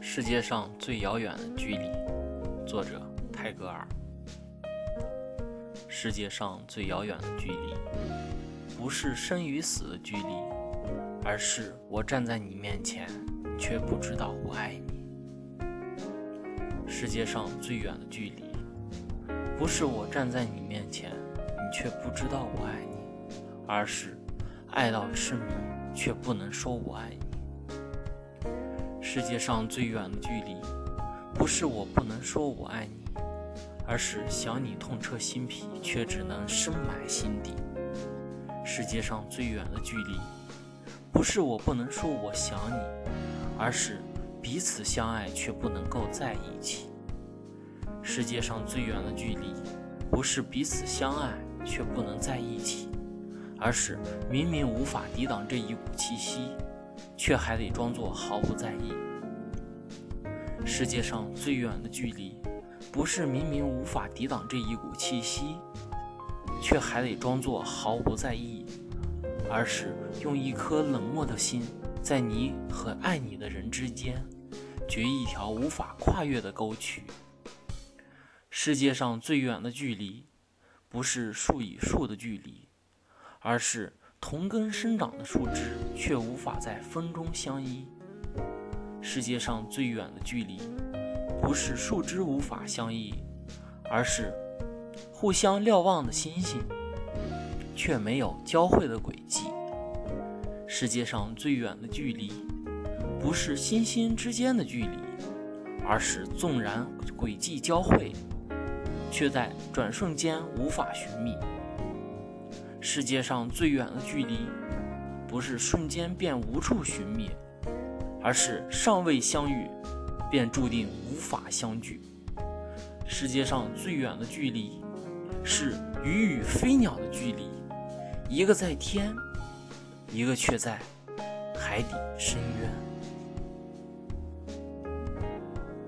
世界上最遥远的距离，作者泰戈尔。世界上最遥远的距离，不是生与死的距离，而是我站在你面前，却不知道我爱你。世界上最远的距离，不是我站在你面前，你却不知道我爱你，而是爱到痴迷，却不能说我爱你。世界上最远的距离，不是我不能说我爱你，而是想你痛彻心脾，却只能深埋心底。世界上最远的距离，不是我不能说我想你，而是彼此相爱却不能够在一起。世界上最远的距离，不是彼此相爱却不能在一起，而是明明无法抵挡这一股气息。却还得装作毫不在意。世界上最远的距离，不是明明无法抵挡这一股气息，却还得装作毫不在意，而是用一颗冷漠的心，在你和爱你的人之间，掘一条无法跨越的沟渠。世界上最远的距离，不是树与树的距离，而是。同根生长的树枝，却无法在风中相依。世界上最远的距离，不是树枝无法相依，而是互相瞭望的星星，却没有交汇的轨迹。世界上最远的距离，不是星星之间的距离，而是纵然轨迹交汇，却在转瞬间无法寻觅。世界上最远的距离，不是瞬间便无处寻觅，而是尚未相遇，便注定无法相聚。世界上最远的距离，是鱼与飞鸟的距离，一个在天，一个却在海底深渊。